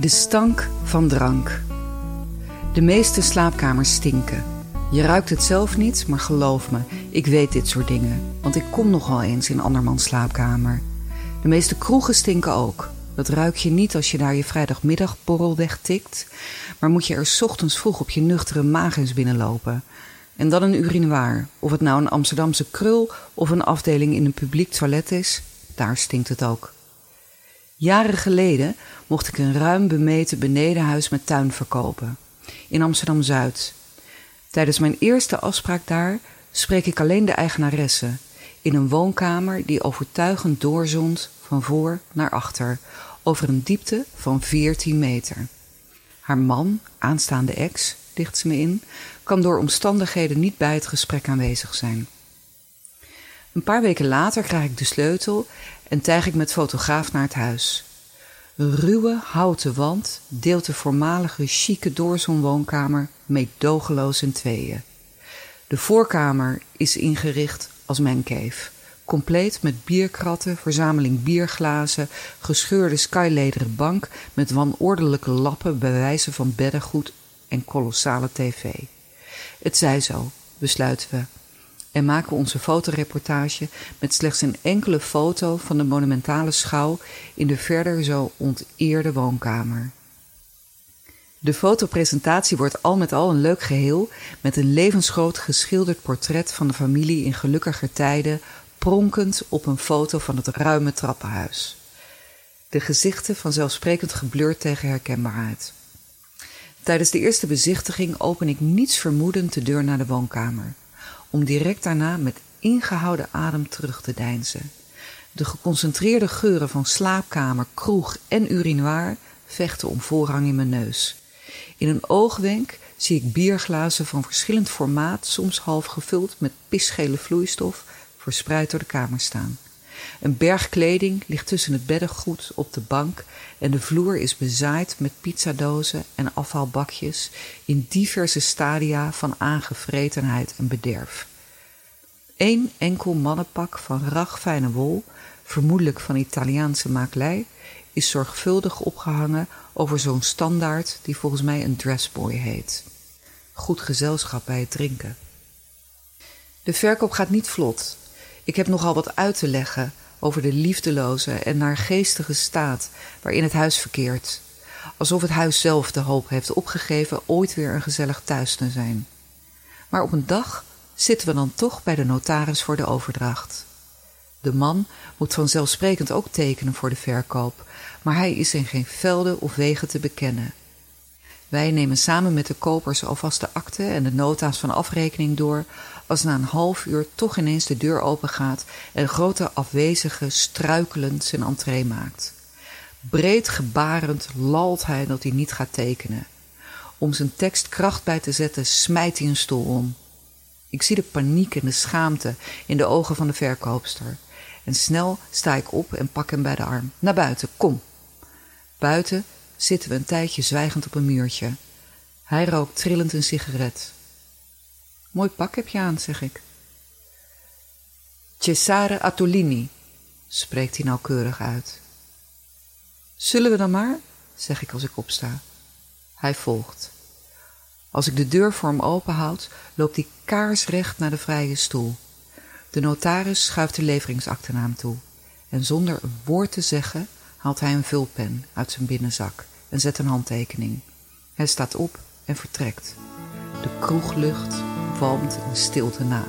De stank van drank. De meeste slaapkamers stinken. Je ruikt het zelf niet, maar geloof me, ik weet dit soort dingen. Want ik kom nogal eens in andermans slaapkamer. De meeste kroegen stinken ook. Dat ruik je niet als je daar je vrijdagmiddagborrel wegtikt, maar moet je er ochtends vroeg op je nuchtere maag eens binnenlopen. En dan een urinoir, of het nou een Amsterdamse krul of een afdeling in een publiek toilet is, daar stinkt het ook. Jaren geleden mocht ik een ruim bemeten benedenhuis met tuin verkopen, in Amsterdam Zuid. Tijdens mijn eerste afspraak daar spreek ik alleen de eigenaresse, in een woonkamer die overtuigend doorzond van voor naar achter, over een diepte van 14 meter. Haar man, aanstaande ex, ligt ze me in, kan door omstandigheden niet bij het gesprek aanwezig zijn. Een paar weken later krijg ik de sleutel en tijg ik met fotograaf naar het huis. Een ruwe houten wand deelt de voormalige chique doorzonwoonkamer meedogenloos in tweeën. De voorkamer is ingericht als mancave, compleet met bierkratten, verzameling bierglazen, gescheurde skylederen bank met wanordelijke lappen bij wijze van beddengoed en kolossale tv. Het zij zo, besluiten we en maken onze fotoreportage met slechts een enkele foto van de monumentale schouw in de verder zo onteerde woonkamer. De fotopresentatie wordt al met al een leuk geheel met een levensgroot geschilderd portret van de familie in gelukkiger tijden, pronkend op een foto van het ruime trappenhuis. De gezichten vanzelfsprekend geblurred tegen herkenbaarheid. Tijdens de eerste bezichtiging open ik niets vermoedend de deur naar de woonkamer om direct daarna met ingehouden adem terug te deinzen. De geconcentreerde geuren van slaapkamer, kroeg en urinoir vechten om voorrang in mijn neus. In een oogwenk zie ik bierglazen van verschillend formaat, soms half gevuld met pisgele vloeistof, verspreid door de kamer staan. Een berg kleding ligt tussen het beddengoed op de bank en de vloer is bezaaid met pizzadozen en afvalbakjes in diverse stadia van aangevretenheid en bederf. Eén enkel mannenpak van ragfijne wol, vermoedelijk van Italiaanse makelij, is zorgvuldig opgehangen over zo'n standaard die volgens mij een dressboy heet. Goed gezelschap bij het drinken. De verkoop gaat niet vlot. Ik heb nogal wat uit te leggen over de liefdeloze en naargeestige staat waarin het huis verkeert. Alsof het huis zelf de hoop heeft opgegeven ooit weer een gezellig thuis te zijn. Maar op een dag zitten we dan toch bij de notaris voor de overdracht. De man moet vanzelfsprekend ook tekenen voor de verkoop, maar hij is in geen velden of wegen te bekennen. Wij nemen samen met de kopers alvast de akte en de nota's van afrekening door, als na een half uur toch ineens de deur opengaat en de grote afwezige struikelend zijn entree maakt. Breed gebarend lalt hij dat hij niet gaat tekenen. Om zijn tekst kracht bij te zetten, smijt hij een stoel om. Ik zie de paniek en de schaamte in de ogen van de verkoopster. En snel sta ik op en pak hem bij de arm. Naar buiten, kom. Buiten zitten we een tijdje zwijgend op een muurtje. Hij rookt trillend een sigaret. Mooi pak heb je aan, zeg ik. Cesare Attolini, spreekt hij nauwkeurig uit. Zullen we dan maar? zeg ik als ik opsta. Hij volgt. Als ik de deur voor hem openhoud, loopt hij kaarsrecht naar de vrije stoel. De notaris schuift de leveringsakte naar hem toe. En zonder een woord te zeggen, haalt hij een vulpen uit zijn binnenzak en zet een handtekening. Hij staat op en vertrekt. De kroeglucht walmt in stilte na.